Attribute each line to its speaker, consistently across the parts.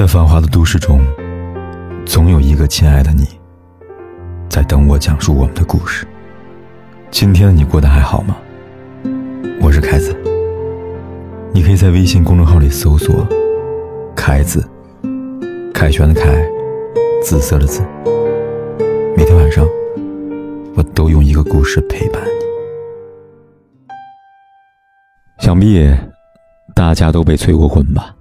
Speaker 1: 在繁华的都市中，总有一个亲爱的你，在等我讲述我们的故事。今天的你过得还好吗？我是凯子，你可以在微信公众号里搜索“凯子”，凯旋的凯，紫色的紫。每天晚上，我都用一个故事陪伴你。想必大家都被催过婚吧？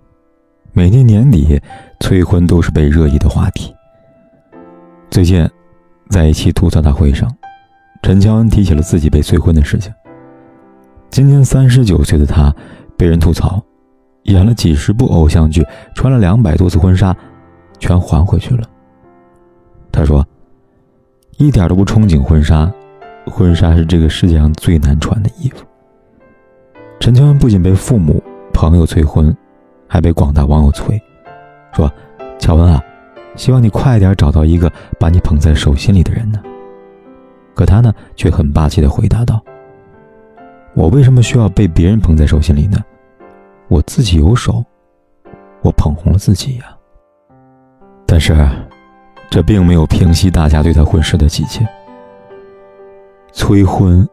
Speaker 1: 每年年底，催婚都是被热议的话题。最近，在一期吐槽大会上，陈乔恩提起了自己被催婚的事情。今年三十九岁的她，被人吐槽，演了几十部偶像剧，穿了两百多次婚纱，全还回去了。她说：“一点都不憧憬婚纱，婚纱是这个世界上最难穿的衣服。”陈乔恩不仅被父母、朋友催婚。还被广大网友催，说：“乔恩啊，希望你快点找到一个把你捧在手心里的人呢。”可他呢，却很霸气地回答道：“我为什么需要被别人捧在手心里呢？我自己有手，我捧红了自己呀。”但是，这并没有平息大家对他婚事的急切。催婚，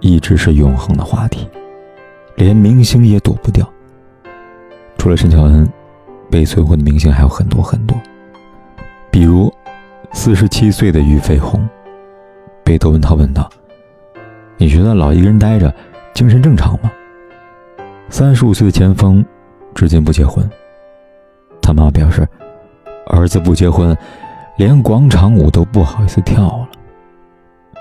Speaker 1: 一直是永恒的话题，连明星也躲不掉。除了陈乔恩，被催婚的明星还有很多很多，比如四十七岁的俞飞鸿，被窦文涛问道：“你觉得老一个人待着，精神正常吗？”三十五岁的钱枫，至今不结婚。他妈妈表示，儿子不结婚，连广场舞都不好意思跳了。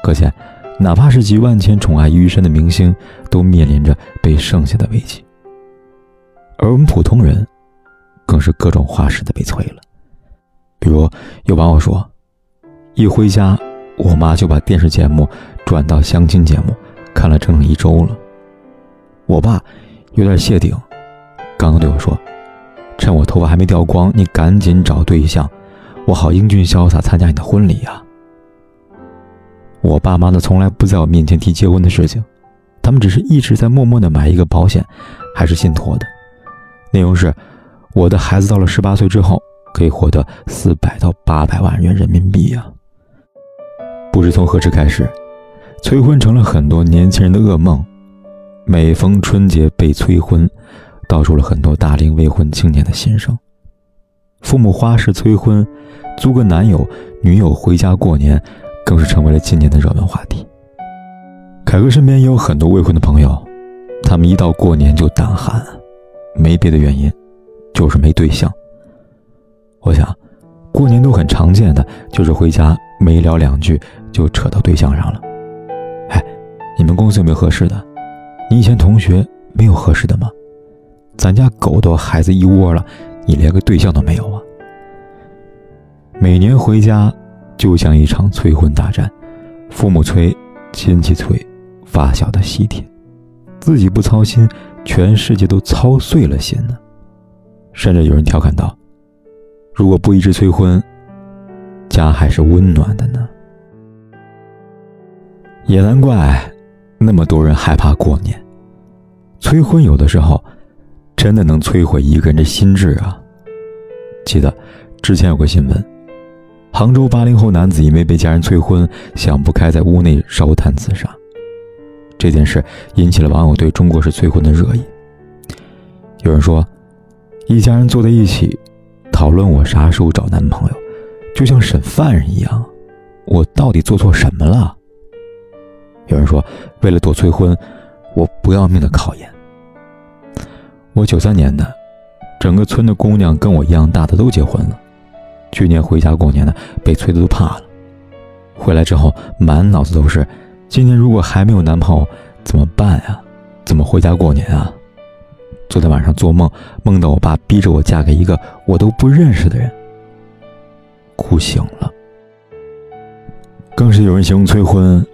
Speaker 1: 可见，哪怕是集万千宠爱于一身的明星，都面临着被剩下的危机。而我们普通人，更是各种花式的被催了。比如有网友说，一回家，我妈就把电视节目转到相亲节目，看了整整一周了。我爸有点谢顶，刚刚对我说：“趁我头发还没掉光，你赶紧找对象，我好英俊潇洒参加你的婚礼呀。”我爸妈呢，从来不在我面前提结婚的事情，他们只是一直在默默的买一个保险，还是信托的。内容是，我的孩子到了十八岁之后，可以获得四百到八百万元人民币呀。不知从何时开始，催婚成了很多年轻人的噩梦。每逢春节被催婚，道出了很多大龄未婚青年的心声。父母花式催婚，租个男友、女友回家过年，更是成为了今年的热门话题。凯哥身边也有很多未婚的朋友，他们一到过年就胆寒。没别的原因，就是没对象。我想，过年都很常见的，就是回家没聊两句就扯到对象上了。哎，你们公司有没有合适的？你以前同学没有合适的吗？咱家狗都孩子一窝了，你连个对象都没有啊？每年回家就像一场催婚大战，父母催，亲戚催，发小的喜帖，自己不操心。全世界都操碎了心呢，甚至有人调侃道：“如果不一直催婚，家还是温暖的呢。”也难怪那么多人害怕过年。催婚有的时候真的能摧毁一个人的心智啊！记得之前有个新闻，杭州八零后男子因为被家人催婚，想不开，在屋内烧炭自杀。这件事引起了网友对中国式催婚的热议。有人说，一家人坐在一起，讨论我啥时候找男朋友，就像审犯人一样，我到底做错什么了？有人说，为了躲催婚，我不要命的考研。我九三年的，整个村的姑娘跟我一样大的都结婚了，去年回家过年的被催的都怕了，回来之后满脑子都是。今年如果还没有男朋友怎么办呀？怎么回家过年啊？昨天晚上做梦，梦到我爸逼着我嫁给一个我都不认识的人，哭醒了。更是有人形容催婚，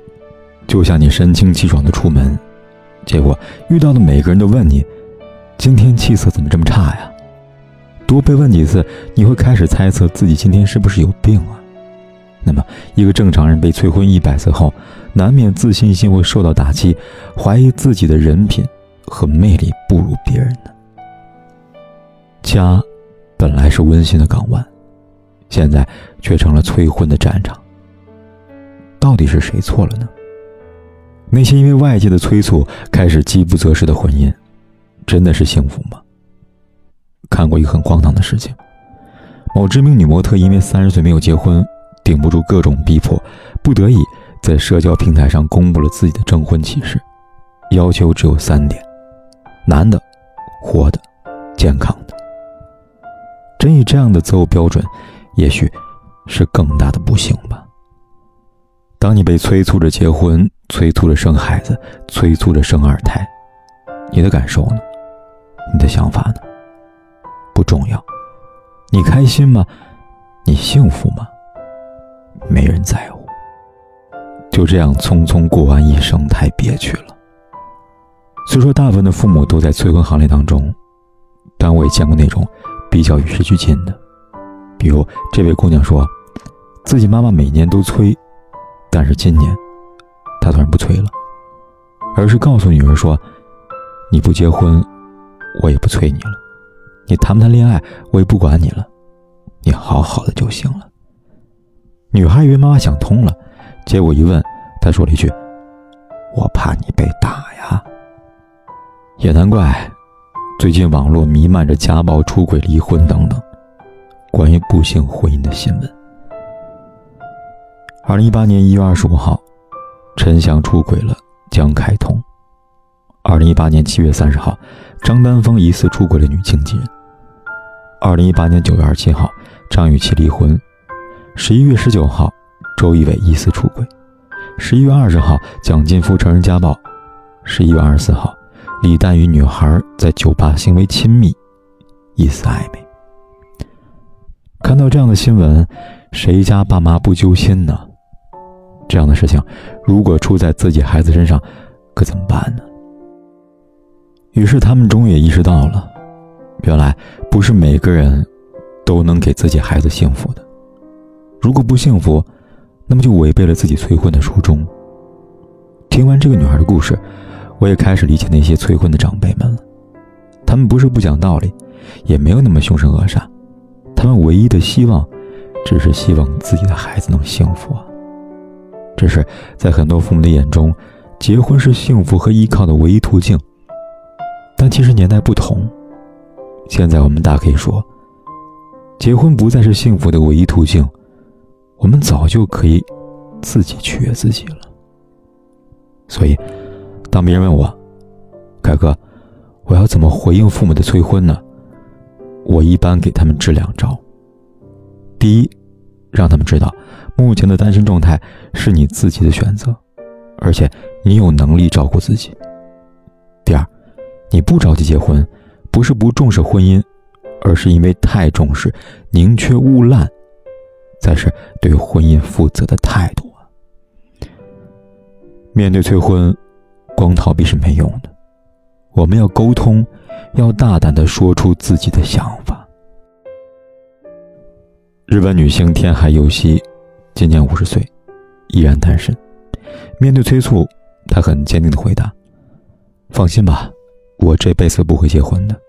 Speaker 1: 就像你神清气爽的出门，结果遇到的每个人都问你，今天气色怎么这么差呀？多被问几次，你会开始猜测自己今天是不是有病啊？那么，一个正常人被催婚一百次后，难免自信心会受到打击，怀疑自己的人品和魅力不如别人呢。家本来是温馨的港湾，现在却成了催婚的战场。到底是谁错了呢？那些因为外界的催促开始饥不择食的婚姻，真的是幸福吗？看过一个很荒唐的事情：某知名女模特因为三十岁没有结婚，顶不住各种逼迫，不得已在社交平台上公布了自己的征婚启事，要求只有三点：男的、活的、健康的。真以这样的择偶标准，也许是更大的不幸吧。当你被催促着结婚，催促着生孩子，催促着生二胎，你的感受呢？你的想法呢？不重要，你开心吗？你幸福吗？没人在乎。就这样匆匆过完一生，太憋屈了。虽说大部分的父母都在催婚行列当中，但我也见过那种比较与时俱进的。比如这位姑娘说，自己妈妈每年都催，但是今年，她突然不催了，而是告诉女儿说：“你不结婚，我也不催你了。”你谈不谈恋爱，我也不管你了，你好好的就行了。女孩以为妈妈想通了，结果一问，她说了一句：“我怕你被打呀。”也难怪，最近网络弥漫着家暴、出轨、离婚等等关于不幸婚姻的新闻。二零一八年一月二十五号，陈翔出轨了江凯彤。二零一八年七月三十号，张丹峰疑似出轨了女经纪人。二零一八年九月二十七号，张雨绮离婚。十一月十九号，周一伟疑似出轨。十一月二十号，蒋劲夫承认家暴。十一月二十四号，李诞与女孩在酒吧行为亲密，疑似暧昧。看到这样的新闻，谁家爸妈不揪心呢？这样的事情，如果出在自己孩子身上，可怎么办呢？于是他们终于也意识到了，原来不是每个人都能给自己孩子幸福的。如果不幸福，那么就违背了自己催婚的初衷。听完这个女孩的故事，我也开始理解那些催婚的长辈们了。他们不是不讲道理，也没有那么凶神恶煞，他们唯一的希望，只是希望自己的孩子能幸福啊。只是在很多父母的眼中，结婚是幸福和依靠的唯一途径。但其实年代不同，现在我们大可以说，结婚不再是幸福的唯一途径，我们早就可以自己取悦自己了。所以，当别人问我，凯哥，我要怎么回应父母的催婚呢？我一般给他们支两招。第一，让他们知道，目前的单身状态是你自己的选择，而且你有能力照顾自己。第二。你不着急结婚，不是不重视婚姻，而是因为太重视，宁缺毋滥，才是对婚姻负责的态度啊！面对催婚，光逃避是没用的，我们要沟通，要大胆的说出自己的想法。日本女星天海佑希今年五十岁，依然单身。面对催促，她很坚定的回答：“放心吧。”我这辈子不会结婚的，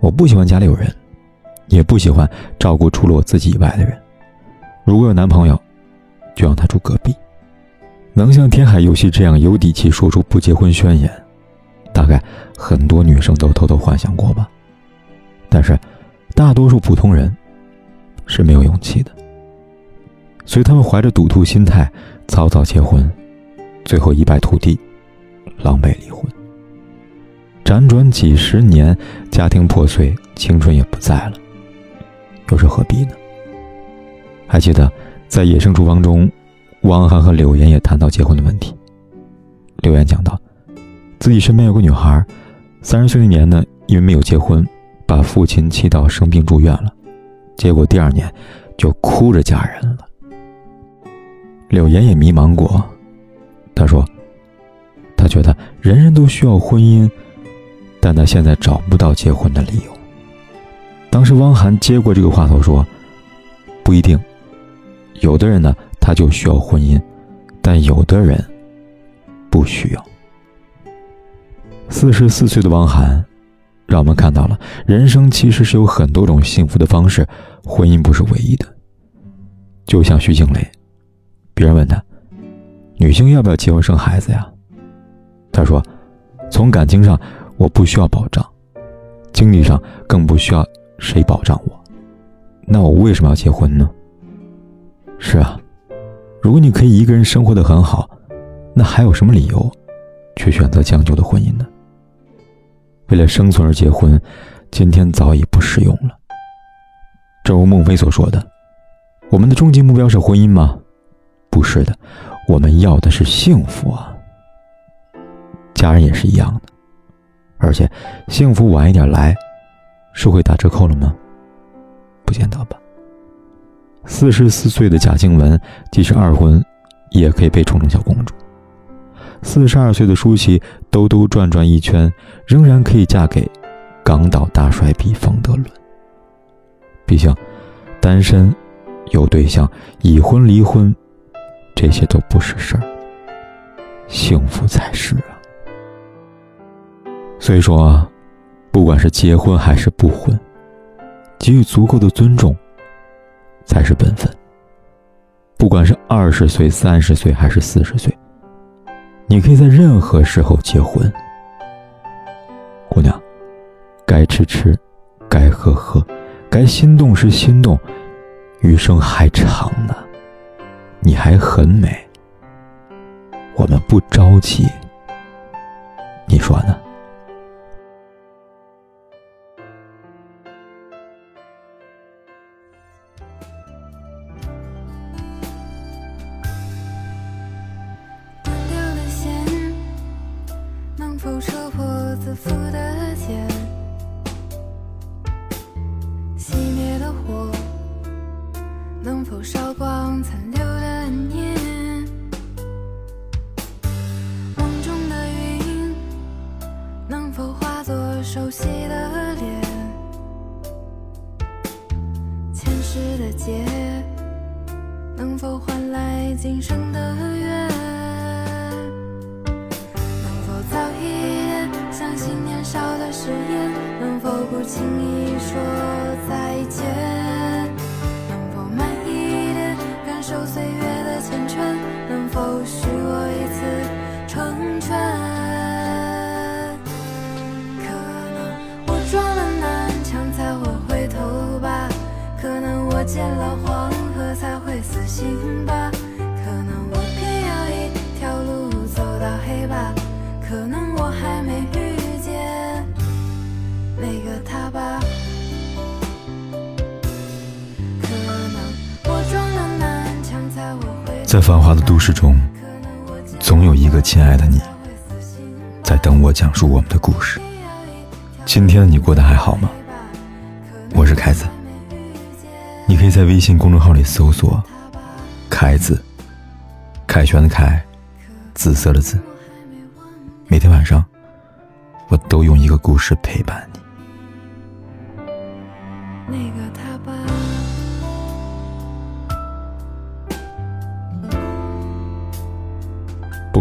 Speaker 1: 我不喜欢家里有人，也不喜欢照顾除了我自己以外的人。如果有男朋友，就让他住隔壁。能像天海游戏这样有底气说出不结婚宣言，大概很多女生都偷偷幻想过吧。但是，大多数普通人是没有勇气的，所以他们怀着赌徒心态，早早结婚，最后一败涂地，狼狈离婚。辗转几十年，家庭破碎，青春也不在了，又是何必呢？还记得在《野生厨房》中，汪涵和柳岩也谈到结婚的问题。柳岩讲到，自己身边有个女孩，三十岁那年呢，因为没有结婚，把父亲气到生病住院了，结果第二年就哭着嫁人了。柳岩也迷茫过，她说，她觉得人人都需要婚姻。但她现在找不到结婚的理由。当时汪涵接过这个话头说：“不一定，有的人呢，他就需要婚姻，但有的人不需要。”四十四岁的汪涵，让我们看到了人生其实是有很多种幸福的方式，婚姻不是唯一的。就像徐静蕾，别人问她，女性要不要结婚生孩子呀？她说，从感情上我不需要保障，经济上更不需要谁保障我，那我为什么要结婚呢？是啊，如果你可以一个人生活的很好，那还有什么理由去选择将就的婚姻呢？为了生存而结婚，今天早已不适用了。正如孟非所说的：“我们的终极目标是婚姻吗？不是的，我们要的是幸福啊。家人也是一样的，而且幸福晚一点来，是会打折扣了吗？不见得吧。四十四岁的贾静雯，即使二婚，也可以被宠成小公主。”四十二岁的舒淇兜兜转转一圈，仍然可以嫁给港岛大帅比冯德伦。毕竟，单身、有对象、已婚、离婚，这些都不是事儿，幸福才是啊。所以说，不管是结婚还是不婚，给予足够的尊重才是本分。不管是二十岁、三十岁还是四十岁。你可以在任何时候结婚，姑娘，该吃吃，该喝喝，该心动时心动，余生还长呢，你还很美，我们不着急，你说呢？
Speaker 2: 熟悉的脸前世的劫能否换来今生的缘？能否早一点相信年少的誓言？能否不轻易说
Speaker 1: 在繁华的都市中，总有一个亲爱的你，在等我讲述我们的故事。今天的你过得还好吗？我是凯子，你可以在微信公众号里搜索“凯子”，凯旋的凯，紫色的紫。每天晚上，我都用一个故事陪伴你。